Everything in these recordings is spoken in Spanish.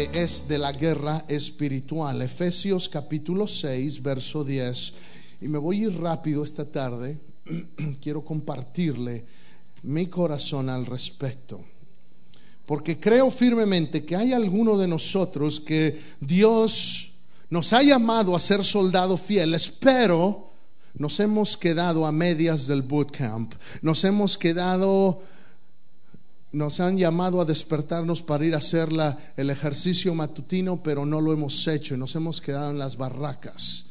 es de la guerra espiritual. Efesios capítulo 6, verso 10. Y me voy a ir rápido esta tarde. Quiero compartirle mi corazón al respecto. Porque creo firmemente que hay alguno de nosotros que Dios nos ha llamado a ser soldados fieles, pero nos hemos quedado a medias del bootcamp. Nos hemos quedado nos han llamado a despertarnos para ir a hacer el ejercicio matutino, pero no lo hemos hecho y nos hemos quedado en las barracas.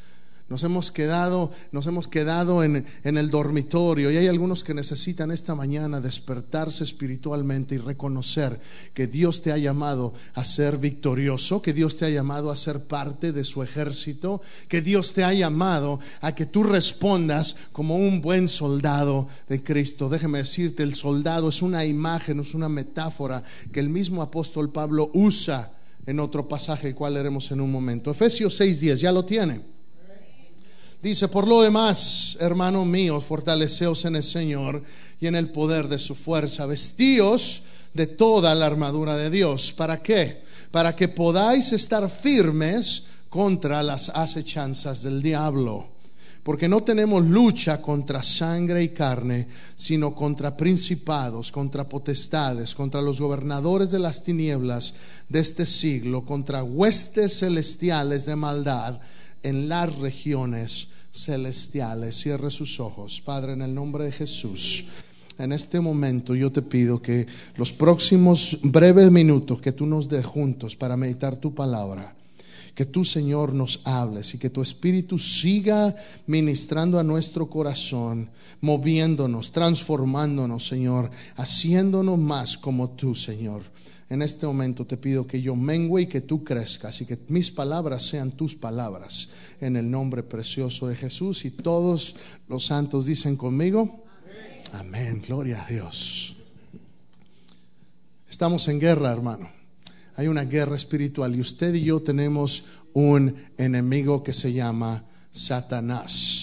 Nos hemos quedado, nos hemos quedado en, el dormitorio y hay algunos que necesitan esta mañana despertarse espiritualmente y reconocer que Dios te ha llamado a ser victorioso, que Dios te ha llamado a ser parte de su ejército, que Dios te ha llamado a que tú respondas como un buen soldado de Cristo. Déjeme decirte, el soldado es una imagen, es una metáfora que el mismo apóstol Pablo usa en otro pasaje, el cual leeremos en un momento. Efesios 6:10, ya lo tiene. Dice, por lo demás, hermano mío, fortaleceos en el Señor y en el poder de su fuerza. Vestíos de toda la armadura de Dios. ¿Para qué? Para que podáis estar firmes contra las acechanzas del diablo. Porque no tenemos lucha contra sangre y carne, sino contra principados, contra potestades, contra los gobernadores de las tinieblas de este siglo, contra huestes celestiales de maldad en las regiones celestiales. Cierre sus ojos, Padre, en el nombre de Jesús. En este momento yo te pido que los próximos breves minutos que tú nos des juntos para meditar tu palabra, que tú, Señor, nos hables y que tu Espíritu siga ministrando a nuestro corazón, moviéndonos, transformándonos, Señor, haciéndonos más como tú, Señor en este momento te pido que yo mengue y que tú crezcas y que mis palabras sean tus palabras en el nombre precioso de Jesús. Y todos los santos dicen conmigo, amén, gloria a Dios. Estamos en guerra, hermano. Hay una guerra espiritual y usted y yo tenemos un enemigo que se llama Satanás.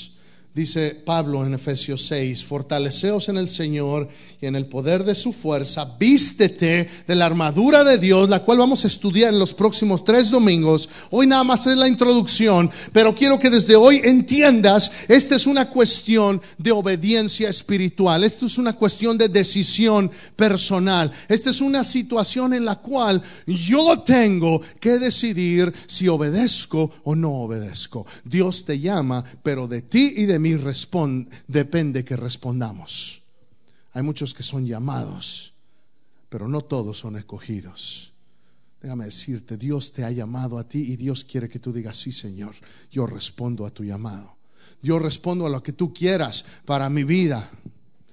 Dice Pablo en Efesios 6, fortaleceos en el Señor y en el poder de su fuerza, vístete de la armadura de Dios, la cual vamos a estudiar en los próximos tres domingos. Hoy nada más es la introducción, pero quiero que desde hoy entiendas, esta es una cuestión de obediencia espiritual, esta es una cuestión de decisión personal, esta es una situación en la cual yo tengo que decidir si obedezco o no obedezco. Dios te llama, pero de ti y de mí depende que respondamos. Hay muchos que son llamados, pero no todos son escogidos. Déjame decirte, Dios te ha llamado a ti y Dios quiere que tú digas, sí Señor, yo respondo a tu llamado. Yo respondo a lo que tú quieras para mi vida.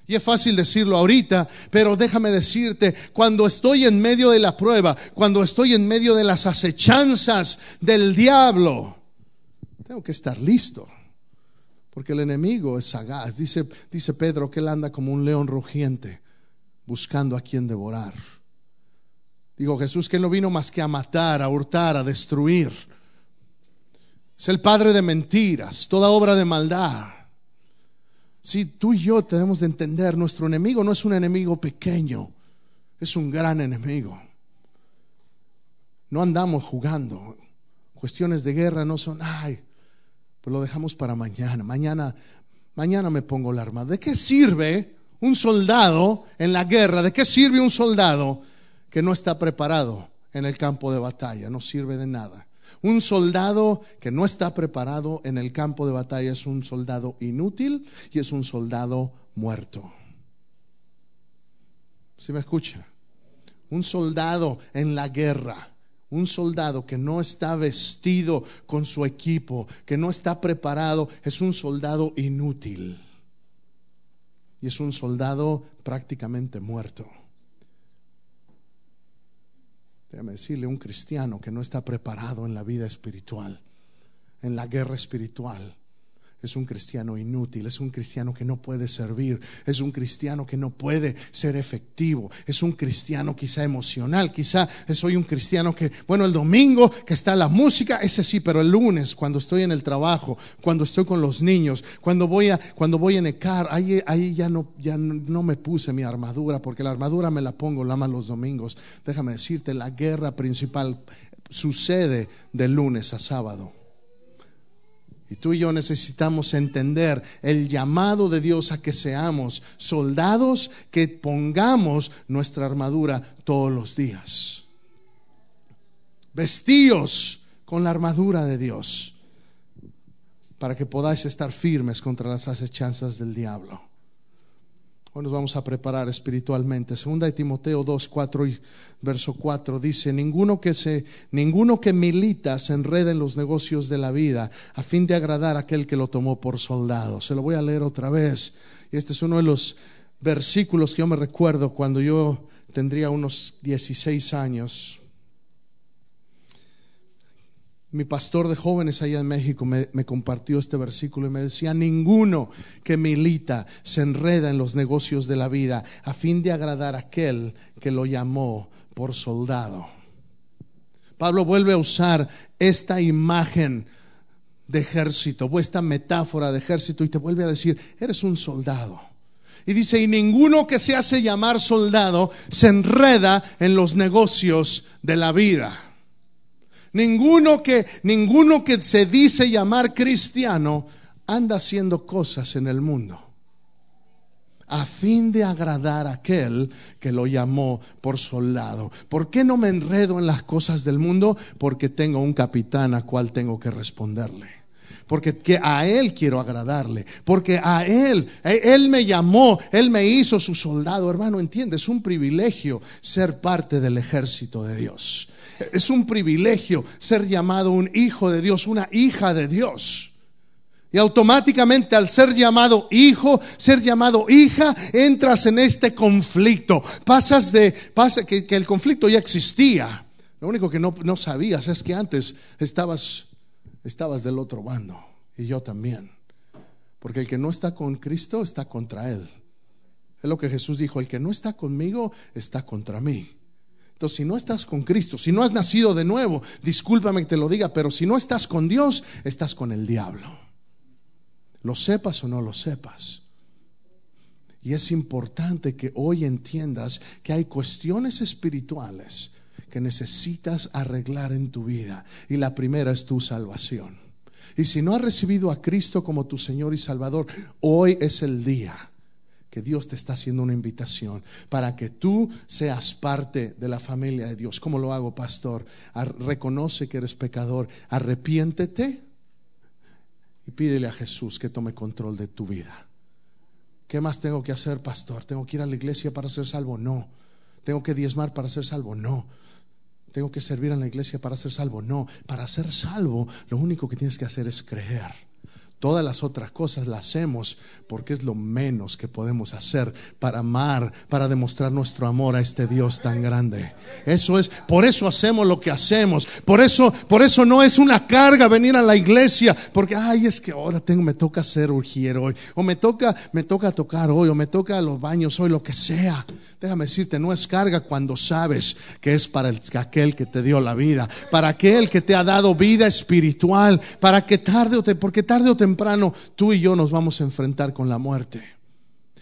Y es fácil decirlo ahorita, pero déjame decirte, cuando estoy en medio de la prueba, cuando estoy en medio de las acechanzas del diablo, tengo que estar listo. Porque el enemigo es sagaz. Dice, dice Pedro que él anda como un león rugiente, buscando a quien devorar. Digo, Jesús que no vino más que a matar, a hurtar, a destruir. Es el padre de mentiras, toda obra de maldad. Si tú y yo tenemos de entender, nuestro enemigo no es un enemigo pequeño, es un gran enemigo. No andamos jugando. Cuestiones de guerra no son, ay, pues lo dejamos para mañana. Mañana, mañana me pongo la arma. ¿De qué sirve un soldado en la guerra? ¿De qué sirve un soldado que no está preparado en el campo de batalla? No sirve de nada. Un soldado que no está preparado en el campo de batalla es un soldado inútil y es un soldado muerto. ¿Sí me escucha? Un soldado en la guerra un soldado que no está vestido con su equipo, que no está preparado, es un soldado inútil. Y es un soldado prácticamente muerto. Déjame decirle, un cristiano que no está preparado en la vida espiritual, en la guerra espiritual, es un cristiano inútil, es un cristiano que no puede servir, es un cristiano que no puede ser efectivo, es un cristiano quizá emocional, quizá soy un cristiano que, bueno, el domingo que está la música, ese sí, pero el lunes cuando estoy en el trabajo, cuando estoy con los niños, cuando voy a, cuando voy en el car, ahí, ahí ya, no, ya no me puse mi armadura, porque la armadura me la pongo la los domingos. Déjame decirte, la guerra principal sucede de lunes a sábado. Y tú y yo necesitamos entender el llamado de Dios a que seamos soldados que pongamos nuestra armadura todos los días. Vestíos con la armadura de Dios para que podáis estar firmes contra las acechanzas del diablo. Hoy nos vamos a preparar espiritualmente. Segunda de Timoteo 2, 4 y verso 4 dice, ninguno que, se, ninguno que milita se enreda en los negocios de la vida a fin de agradar a aquel que lo tomó por soldado. Se lo voy a leer otra vez. Y este es uno de los versículos que yo me recuerdo cuando yo tendría unos 16 años mi pastor de jóvenes allá en México me, compartió este versículo y me decía, ninguno que milita se enreda en los negocios de la vida a fin de agradar a aquel que lo llamó por soldado. Pablo vuelve a usar esta imagen de ejército, esta metáfora de ejército y te vuelve a decir, eres un soldado. Y dice, y ninguno que se hace llamar soldado se enreda en los negocios de la vida. Ninguno que, ninguno que se dice llamar cristiano anda haciendo cosas en el mundo a fin de agradar a aquel que lo llamó por soldado. ¿Por qué no me enredo en las cosas del mundo? Porque tengo un capitán a cual tengo que responderle. Porque a él quiero agradarle. Porque a él, él me llamó, él me hizo su soldado. Hermano, entiende, es un privilegio ser parte del ejército de Dios. Es un privilegio ser llamado un hijo de Dios, una hija de Dios. Y automáticamente al ser llamado hijo, ser llamado hija, entras en este conflicto. Pasas de, pasa que, el conflicto ya existía. Lo único que no, no sabías es que antes estabas, estabas del otro bando. Y yo también. Porque el que no está con Cristo está contra Él. Es lo que Jesús dijo, el que no está conmigo está contra mí. Entonces, si no estás con Cristo, si no has nacido de nuevo, discúlpame que te lo diga, pero si no estás con Dios, estás con el diablo. Lo sepas o no lo sepas. Y es importante que hoy entiendas que hay cuestiones espirituales que necesitas arreglar en tu vida. Y la primera es tu salvación. Y si no has recibido a Cristo como tu Señor y Salvador, hoy es el día que Dios te está haciendo una invitación para que tú seas parte de la familia de Dios. ¿Cómo lo hago, pastor? reconoce que eres pecador, arrepiéntete y pídele a Jesús que tome control de tu vida. ¿Qué más tengo que hacer, pastor? ¿Tengo que ir a la iglesia para ser salvo? No. ¿Tengo que diezmar para ser salvo? No. ¿Tengo que servir en la iglesia para ser salvo? No. Para ser salvo, lo único que tienes que hacer es creer. Todas las otras cosas las hacemos porque es lo menos que podemos hacer para amar, para demostrar nuestro amor a este Dios tan grande. Eso es, por eso hacemos lo que hacemos. Por eso, por eso no es una carga venir a la iglesia, porque ay, es que ahora tengo me toca ser urgier hoy o me toca me toca tocar hoy o me toca los baños hoy, lo que sea. Déjame decirte, no es carga cuando sabes que es para aquel que te dio la vida, para aquel que te ha dado vida espiritual, para que tarde o te, porque tarde o temprano tú y yo nos vamos a enfrentar con la muerte.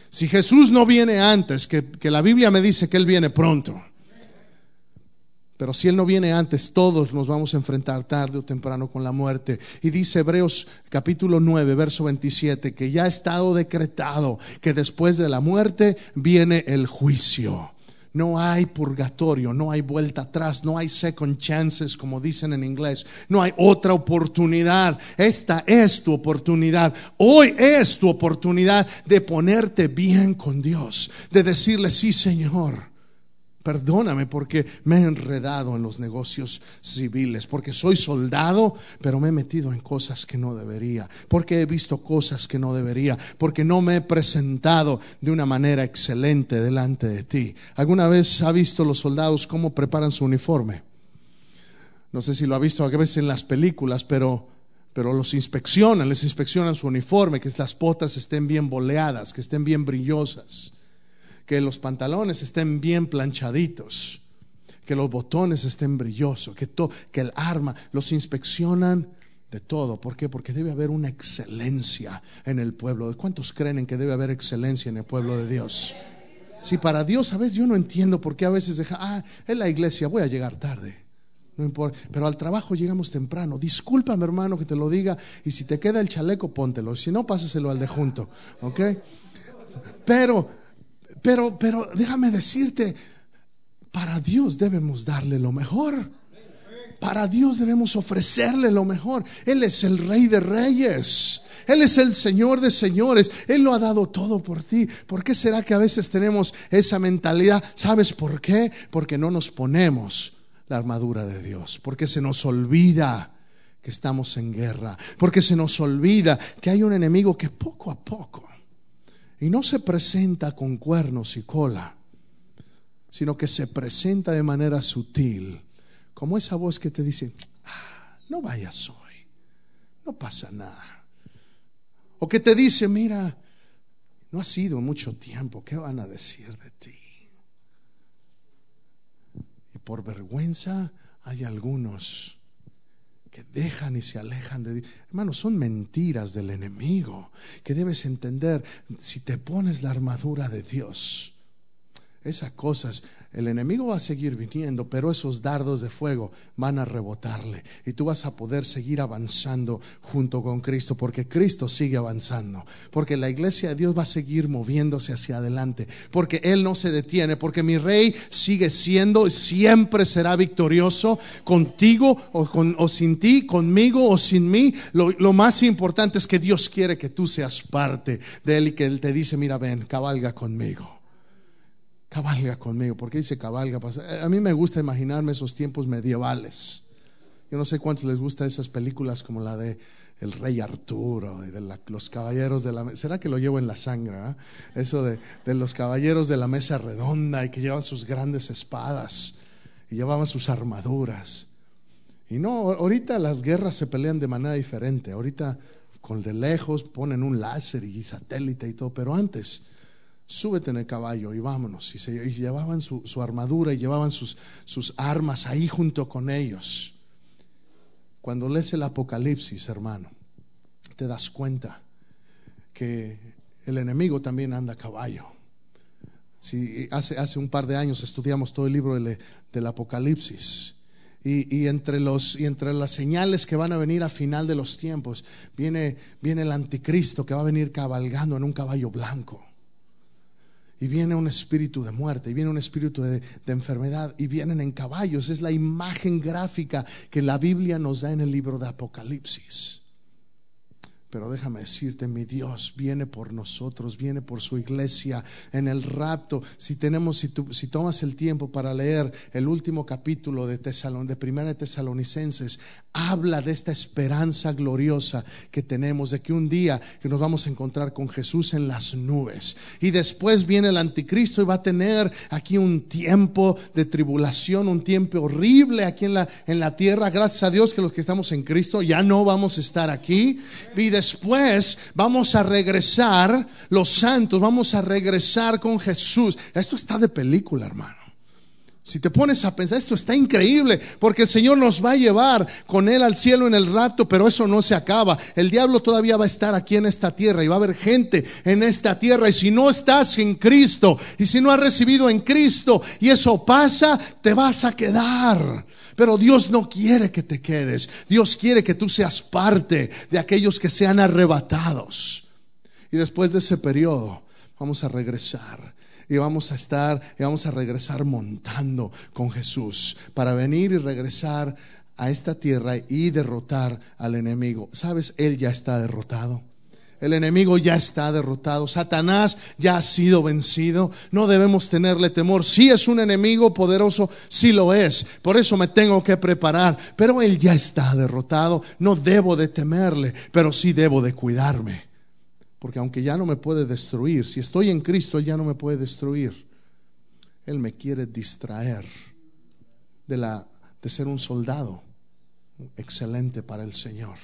Si Jesús no viene antes, que, que la Biblia me dice que Él viene pronto, pero si Él no viene antes, todos nos vamos a enfrentar tarde o temprano con la muerte. Y dice Hebreos capítulo 9, verso 27, que ya ha estado decretado que después de la muerte viene el juicio. No hay purgatorio, no hay vuelta atrás, no hay second chances, como dicen en inglés. No hay otra oportunidad. Esta es tu oportunidad. Hoy es tu oportunidad de ponerte bien con Dios, de decirle, sí, Señor. Perdóname porque me he enredado en los negocios civiles, porque soy soldado, pero me he metido en cosas que no debería, porque he visto cosas que no debería, porque no me he presentado de una manera excelente delante de ti. ¿Alguna vez ha visto los soldados cómo preparan su uniforme? No sé si lo ha visto a veces en las películas, pero pero los inspeccionan, les inspeccionan su uniforme, que las botas estén bien boleadas, que estén bien brillosas que los pantalones estén bien planchaditos, que los botones estén brillosos, que, que el arma, los inspeccionan de todo. ¿Por qué? Porque debe haber una excelencia en el pueblo. ¿Cuántos creen que debe haber excelencia en el pueblo de Dios? Si para Dios, a veces yo no entiendo por qué a veces deja, ah, en la iglesia voy a llegar tarde. No importa. Pero al trabajo llegamos temprano. Discúlpame, hermano, que te lo diga. Y si te queda el chaleco, póntelo. Si no, pásaselo al de junto. ¿Ok? Pero, pero, pero déjame decirte, para Dios debemos darle lo mejor. Para Dios debemos ofrecerle lo mejor. Él es el rey de reyes. Él es el Señor de señores. Él lo ha dado todo por ti. ¿Por qué será que a veces tenemos esa mentalidad? ¿Sabes por qué? Porque no nos ponemos la armadura de Dios. Porque se nos olvida que estamos en guerra. Porque se nos olvida que hay un enemigo que poco a poco, y no se presenta con cuernos y cola, sino que se presenta de manera sutil, como esa voz que te dice, ah, no vayas hoy, no pasa nada. O que te dice, mira, no ha sido mucho tiempo, ¿qué van a decir de ti? Y por vergüenza hay algunos que dejan y se alejan de Dios. Hermanos, son mentiras del enemigo que debes entender. Si te pones la armadura de Dios, esas cosas, el enemigo va a seguir viniendo, pero esos dardos de fuego van a rebotarle y tú vas a poder seguir avanzando junto con Cristo, porque Cristo sigue avanzando, porque la iglesia de Dios va a seguir moviéndose hacia adelante, porque Él no se detiene, porque mi rey sigue siendo, siempre será victorioso contigo o, con, o sin ti, conmigo o sin mí. Lo, lo más importante es que Dios quiere que tú seas parte de Él y que Él te dice, mira, ven, cabalga conmigo cabalga conmigo. ¿Por qué dice cabalga? A mí me gusta imaginarme esos tiempos medievales. Yo no sé cuántos les gusta esas películas como la de El Rey Arturo, de los caballeros de la mesa. ¿Será que lo llevo en la sangre? Ah? Eso de, de los caballeros de la mesa redonda y que llevan sus grandes espadas y llevaban sus armaduras. Y no, ahorita las guerras se pelean de manera diferente. Ahorita con de lejos ponen un láser y satélite y todo, pero antes súbete en el caballo y vámonos. Y, se, llevaban su, armadura y llevaban sus, armas ahí junto con ellos. Cuando lees el Apocalipsis, hermano, te das cuenta que el enemigo también anda a caballo. Si hace, hace un par de años estudiamos todo el libro del, Apocalipsis. Y, y, entre los, y entre las señales que van a venir a final de los tiempos, viene, viene el anticristo que va a venir cabalgando en un caballo blanco y viene un espíritu de muerte, y viene un espíritu de, enfermedad, y vienen en caballos. Es la imagen gráfica que la Biblia nos da en el libro de Apocalipsis. Pero déjame decirte, mi Dios viene por nosotros, viene por su iglesia en el rapto. Si tenemos, si, si tomas el tiempo para leer el último capítulo de de Primera de Tesalonicenses, habla de esta esperanza gloriosa que tenemos de que un día que nos vamos a encontrar con Jesús en las nubes. Y después viene el anticristo y va a tener aquí un tiempo de tribulación, un tiempo horrible aquí en la, en la tierra. Gracias a Dios que los que estamos en Cristo ya no vamos a estar aquí. Después vamos a regresar, los santos, vamos a regresar con Jesús. Esto está de película, hermano. Si te pones a pensar, esto está increíble, porque el Señor nos va a llevar con Él al cielo en el rato, pero eso no se acaba. El diablo todavía va a estar aquí en esta tierra y va a haber gente en esta tierra. Y si no estás en Cristo, y si no has recibido en Cristo, y eso pasa, te vas a quedar. Pero Dios no quiere que te quedes. Dios quiere que tú seas parte de aquellos que sean arrebatados. Y después de ese periodo, vamos a regresar y vamos a estar y vamos a regresar montando con Jesús para venir y regresar a esta tierra y derrotar al enemigo. ¿Sabes? Él ya está derrotado. El enemigo ya está derrotado. Satanás ya ha sido vencido. No debemos tenerle temor. Si es un enemigo poderoso, sí lo es. Por eso me tengo que preparar. Pero él ya está derrotado. No debo de temerle, pero sí debo de cuidarme. Porque aunque ya no me puede destruir, si estoy en Cristo, Él ya no me puede destruir. Él me quiere distraer de, la, de ser un soldado excelente para el Señor.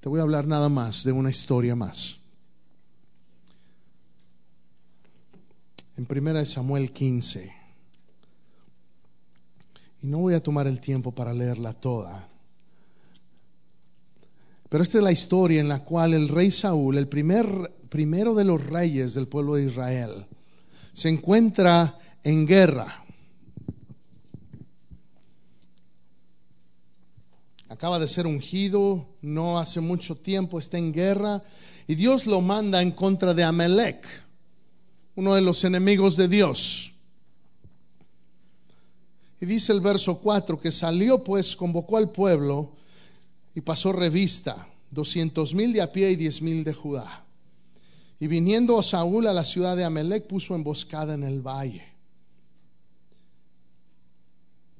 Te voy a hablar nada más de una historia más. En primera de Samuel 15. Y no voy a tomar el tiempo para leerla toda. Pero esta es la historia en la cual el rey Saúl, el primer, primero de los reyes del pueblo de Israel, se encuentra en guerra acaba de ser ungido, no hace mucho tiempo está en guerra, y Dios lo manda en contra de Amalek, uno de los enemigos de Dios. Y dice el verso 4 que salió pues, convocó al pueblo y pasó revista, doscientos mil de a pie y diez mil de Judá. Y viniendo Saúl a la ciudad de Amalek, puso emboscada en el valle.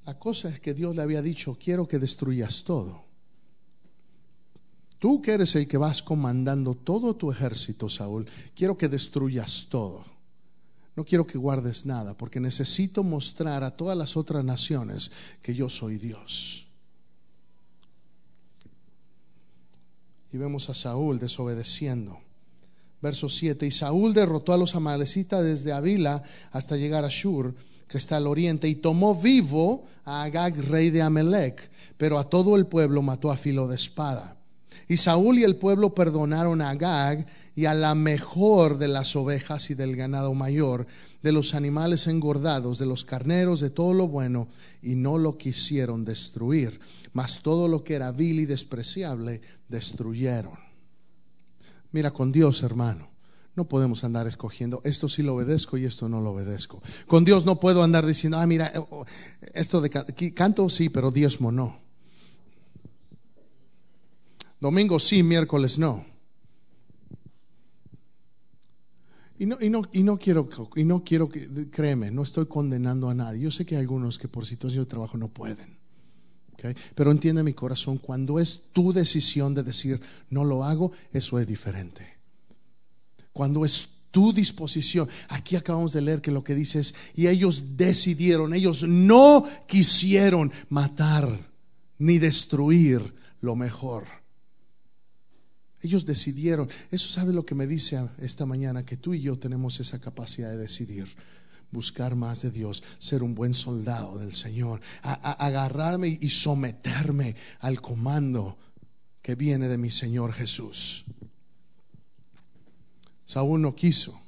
La cosa es que Dios le había dicho, quiero que destruyas todo. Tú que eres el que vas comandando todo tu ejército, Saúl, quiero que destruyas todo. No quiero que guardes nada, porque necesito mostrar a todas las otras naciones que yo soy Dios. Y vemos a Saúl desobedeciendo. Verso 7. Y Saúl derrotó a los amalecitas desde Avila hasta llegar a Shur, que está al oriente, y tomó vivo a Agag, rey de Amelec, pero a todo el pueblo mató a filo de espada. Y Saúl y el pueblo perdonaron a Agag y a la mejor de las ovejas y del ganado mayor, de los animales engordados, de los carneros, de todo lo bueno, y no lo quisieron destruir, mas todo lo que era vil y despreciable destruyeron. Mira, con Dios, hermano, no podemos andar escogiendo, esto sí lo obedezco y esto no lo obedezco. Con Dios no puedo andar diciendo, ah, mira, esto de canto sí, pero diezmo no. Domingo sí, miércoles no. Y no, y no, y no quiero, y no quiero que, créeme, no estoy condenando a nadie. Yo sé que hay algunos que por situación de trabajo no pueden. Pero entiende mi corazón, cuando es tu decisión de decir no lo hago, eso es diferente. Cuando es tu disposición, aquí acabamos de leer que lo que dice es, y ellos decidieron, ellos no quisieron matar ni destruir lo mejor. Ellos decidieron. Eso sabe lo que me dice esta mañana, que tú y yo tenemos esa capacidad de decidir buscar más de Dios, ser un buen soldado del Señor, agarrarme y someterme al comando que viene de mi Señor Jesús. Saúl no quiso.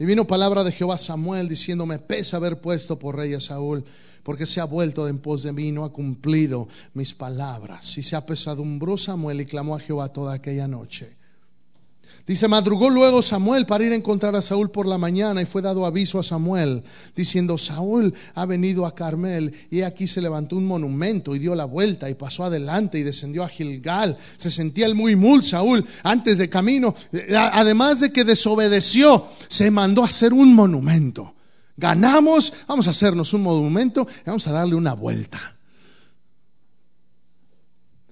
Y vino palabra de Jehová a Samuel diciéndome, pesa haber puesto por rey a Saúl, porque se ha vuelto en pos de mí, no ha cumplido mis palabras. Y se apesadumbró Samuel y clamó a Jehová toda aquella noche. Dice, madrugó luego Samuel para ir a encontrar a Saúl por la mañana y fue dado aviso a Samuel diciendo, Saúl ha venido a Carmel y aquí se levantó un monumento y dio la vuelta y pasó adelante y descendió a Gilgal. Se sentía el muy mul Saúl antes de camino. Además de que desobedeció, se mandó a hacer un monumento. Ganamos, vamos a hacernos un monumento y vamos a darle una vuelta.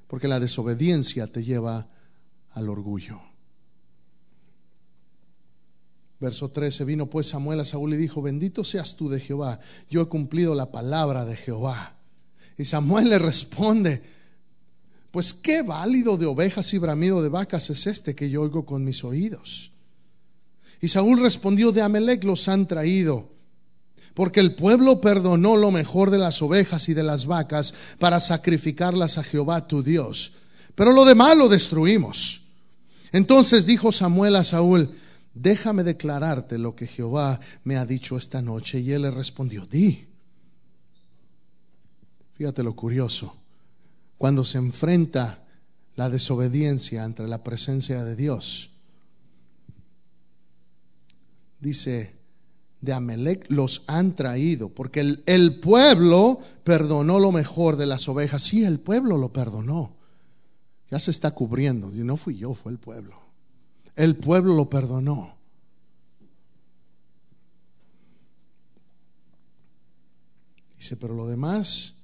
Porque la desobediencia te lleva al orgullo. Verso 13, vino pues Samuel a Saúl y dijo, bendito seas tú de Jehová, yo he cumplido la palabra de Jehová. Y Samuel le responde, pues qué válido de ovejas y bramido de vacas es este que yo oigo con mis oídos. Y Saúl respondió, de Amelec los han traído, porque el pueblo perdonó lo mejor de las ovejas y de las vacas para sacrificarlas a Jehová tu Dios. Pero lo demás lo destruimos. Entonces dijo Samuel a Saúl, déjame declararte lo que Jehová me ha dicho esta noche. Y él le respondió, di. Fíjate lo curioso. Cuando se enfrenta la desobediencia entre la presencia de Dios, dice, de Amelec los han traído, porque el, el, pueblo perdonó lo mejor de las ovejas. Sí, el pueblo lo perdonó. Ya se está cubriendo. Y no fui yo, fue el pueblo. El pueblo lo perdonó. Dice, pero lo demás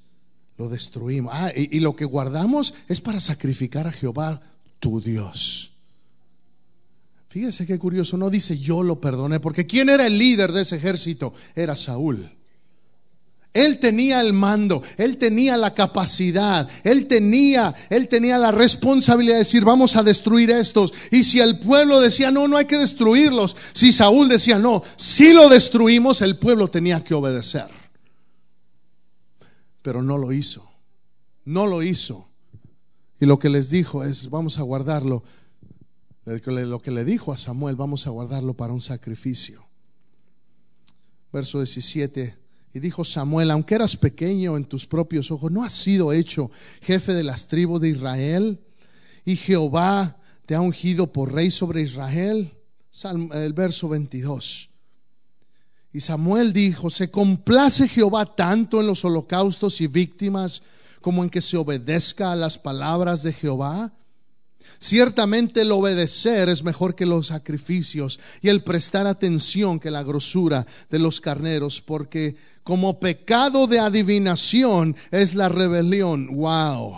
lo destruimos. Ah, y, y lo que guardamos es para sacrificar a Jehová, tu Dios. Fíjese qué curioso, no dice yo lo perdoné, porque ¿quién era el líder de ese ejército? Era Saúl. Él tenía el mando, él tenía la capacidad, él tenía, él tenía la responsabilidad de decir, vamos a destruir estos. Y si el pueblo decía, no, no hay que destruirlos, si Saúl decía, no, si lo destruimos, el pueblo tenía que obedecer. Pero no lo hizo, no lo hizo. Y lo que les dijo es, vamos a guardarlo. Lo que le dijo a Samuel, vamos a guardarlo para un sacrificio. Verso 17 Y dijo Samuel, aunque eras pequeño en tus propios ojos, ¿no has sido hecho jefe de las tribus de Israel? Y Jehová te ha ungido por rey sobre Israel. el verso 22. Y Samuel dijo, ¿se complace Jehová tanto en los holocaustos y víctimas como en que se obedezca a las palabras de Jehová? Ciertamente el obedecer es mejor que los sacrificios y el prestar atención que la grosura de los carneros, porque como pecado de adivinación es la rebelión. Wow.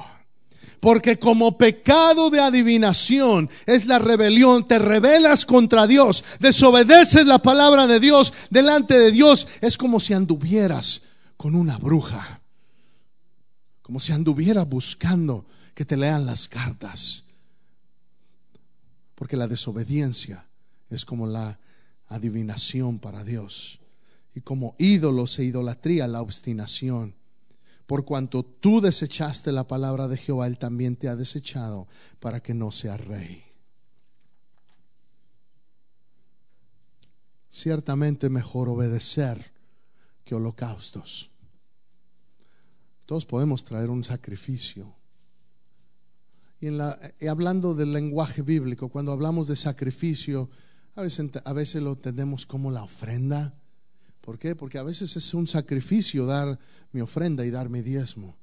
Porque como pecado de adivinación es la rebelión, te rebelas contra Dios, desobedeces la palabra de Dios delante de Dios, es como si anduvieras con una bruja, como si anduvieras buscando que te lean las cartas. Porque la desobediencia es como la adivinación para Dios. Y como ídolos e idolatría, la obstinación. Por cuanto tú desechaste la palabra de Jehová, Él también te ha desechado para que no seas rey. Ciertamente mejor obedecer que holocaustos. Todos podemos traer un sacrificio. Y, en la, hablando del lenguaje bíblico, cuando hablamos de sacrificio, a veces, a veces lo entendemos como la ofrenda ¿Por qué? Porque a veces es un sacrificio dar mi ofrenda y dar mi diezmo.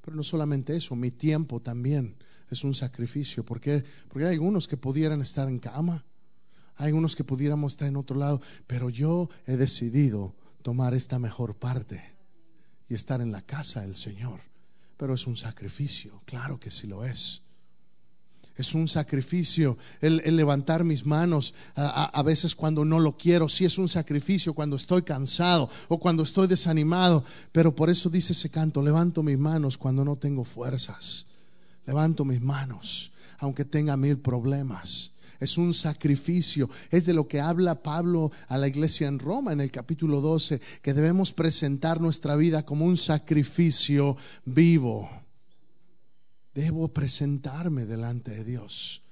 Pero no solamente eso, mi tiempo también es un sacrificio. ¿Por qué? Porque hay algunos que pudieran estar en cama, hay algunos que pudiéramos estar en otro lado, pero yo he decidido tomar esta mejor parte y estar en la casa del Señor. Pero es un sacrificio, claro que sí lo es. Es un sacrificio el, levantar mis manos a, veces cuando no lo quiero. Sí es un sacrificio cuando estoy cansado o cuando estoy desanimado. Pero por eso dice ese canto, levanto mis manos cuando no tengo fuerzas. Levanto mis manos aunque tenga mil problemas. Es un sacrificio. Es de lo que habla Pablo a la iglesia en Roma en el capítulo 12, que debemos presentar nuestra vida como un sacrificio vivo Debo presentarme delante de Dios.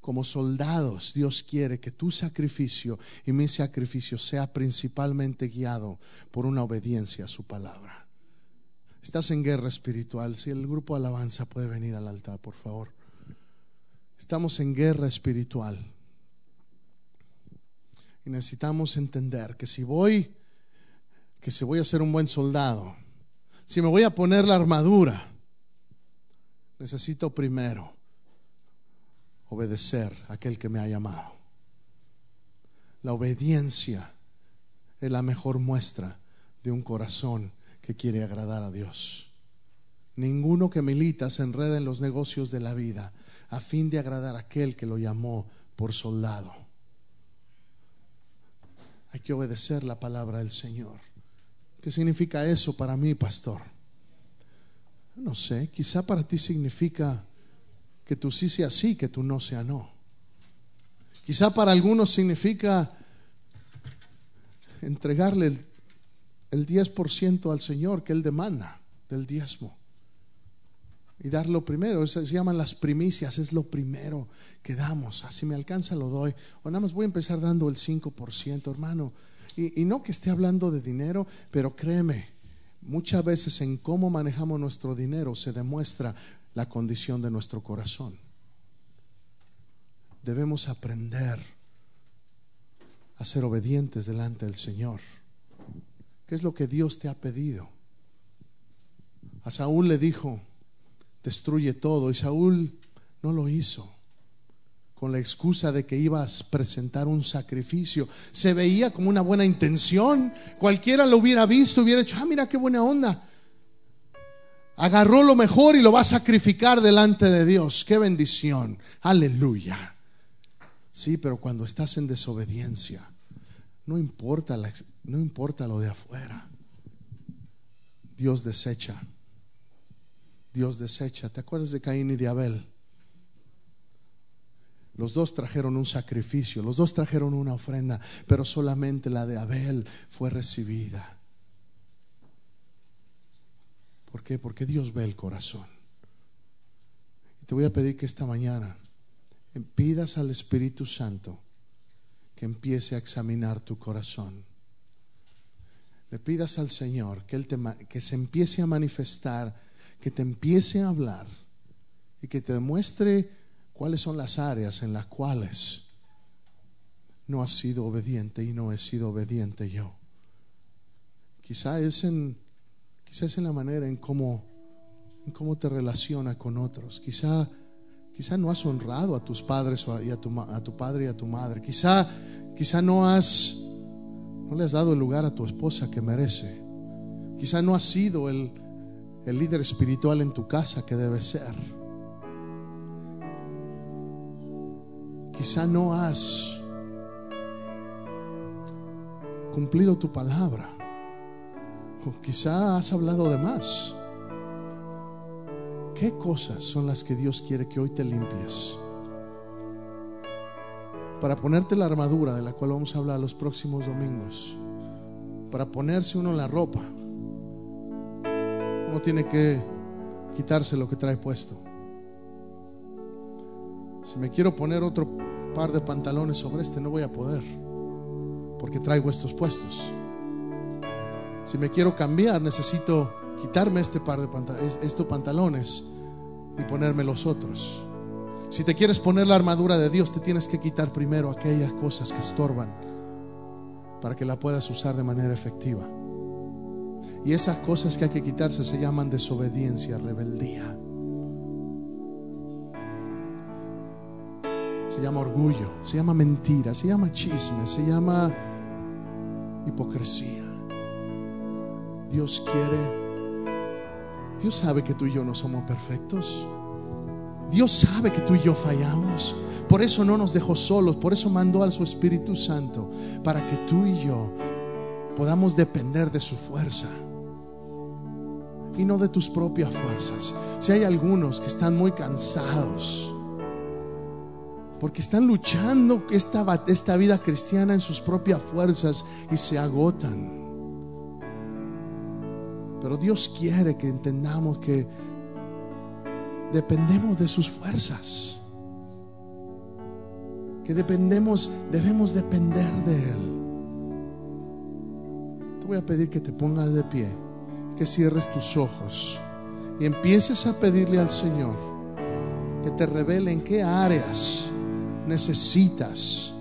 Como soldados, Dios quiere que tu sacrificio y mi sacrificio sea principalmente guiado por una obediencia a su palabra. Estás en guerra espiritual. Si el grupo alabanza puede venir al altar, por favor. Estamos en guerra espiritual. Y necesitamos entender que si voy, que si voy a ser un buen soldado, si me voy a poner la armadura, necesito primero obedecer a aquel que me ha llamado. La obediencia es la mejor muestra de un corazón que quiere agradar a Dios. Ninguno que milita se enreda en los negocios de la vida a fin de agradar a aquel que lo llamó por soldado. Hay que obedecer la palabra del Señor. ¿Qué significa eso para mí, pastor? No sé, quizá para ti significa que tú sí sea sí, que tú no sea no. Quizá para algunos significa entregarle el, el 10% al Señor que Él demanda del diezmo. Y dar lo primero, se llaman las primicias, es lo primero que damos. Así me alcanza, lo doy. O nada más voy a empezar dando el 5%, hermano. Y, y no que esté hablando de dinero, pero créeme, Muchas veces en cómo manejamos nuestro dinero se demuestra la condición de nuestro corazón. Debemos aprender a ser obedientes delante del Señor. ¿Qué es lo que Dios te ha pedido? A Saúl le dijo, destruye todo, y Saúl no lo hizo con la excusa de que ibas a presentar un sacrificio. Se veía como una buena intención. Cualquiera lo hubiera visto, hubiera dicho, ah, mira qué buena onda. Agarró lo mejor y lo va a sacrificar delante de Dios. Qué bendición. Aleluya. Sí, pero cuando estás en desobediencia, no importa, no importa lo de afuera. Dios desecha. Dios desecha. ¿Te acuerdas de Caín y de Abel? Los dos trajeron un sacrificio, los dos trajeron una ofrenda, pero solamente la de Abel fue recibida. ¿Por qué? Porque Dios ve el corazón. Y te voy a pedir que esta mañana pidas al Espíritu Santo que empiece a examinar tu corazón. le pidas al Señor que, él te, que se empiece a manifestar, que te empiece a hablar y que te demuestre cuáles son las áreas en las cuales no has sido obediente y no he sido obediente yo. Quizá es en, en la manera en cómo, en cómo te relaciona con otros. Quizá, quizá no has honrado a tus padres y a tu, a tu padre y a tu madre. Quizá, quizá no has no le has dado el lugar a tu esposa que merece. Quizá no has sido el, el líder espiritual en tu casa que debe ser. Quizá no has cumplido tu palabra. O quizá has hablado de más. ¿Qué cosas son las que Dios quiere que hoy te limpies? para ponerte la armadura de la cual vamos a hablar los próximos domingos, para ponerse uno la ropa, uno tiene que quitarse lo que trae puesto. Si me quiero poner otro par de pantalones sobre este, no voy a poder, porque traigo estos puestos. Si me quiero cambiar, necesito quitarme este par de pantalones, estos pantalones y ponerme los otros. Si te quieres poner la armadura de Dios, te tienes que quitar primero aquellas cosas que estorban para que la puedas usar de manera efectiva. Y esas cosas que hay que quitarse se llaman desobediencia, rebeldía. Se llama orgullo, se llama mentira, se llama chisme, se llama hipocresía. Dios quiere, Dios sabe que tú y yo no somos perfectos. Dios sabe que tú y yo fallamos. Por eso no nos dejó solos, por eso mandó a su Espíritu Santo, para que tú y yo podamos depender de su fuerza y no de tus propias fuerzas. Si hay algunos que están muy cansados, porque están luchando esta, vida cristiana en sus propias fuerzas y se agotan. Pero Dios quiere que entendamos que dependemos de sus fuerzas. Que dependemos, debemos depender de Él. Te voy a pedir que te pongas de pie, que cierres tus ojos y empieces a pedirle al Señor que te revele en qué áreas necesitas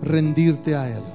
rendirte a Él.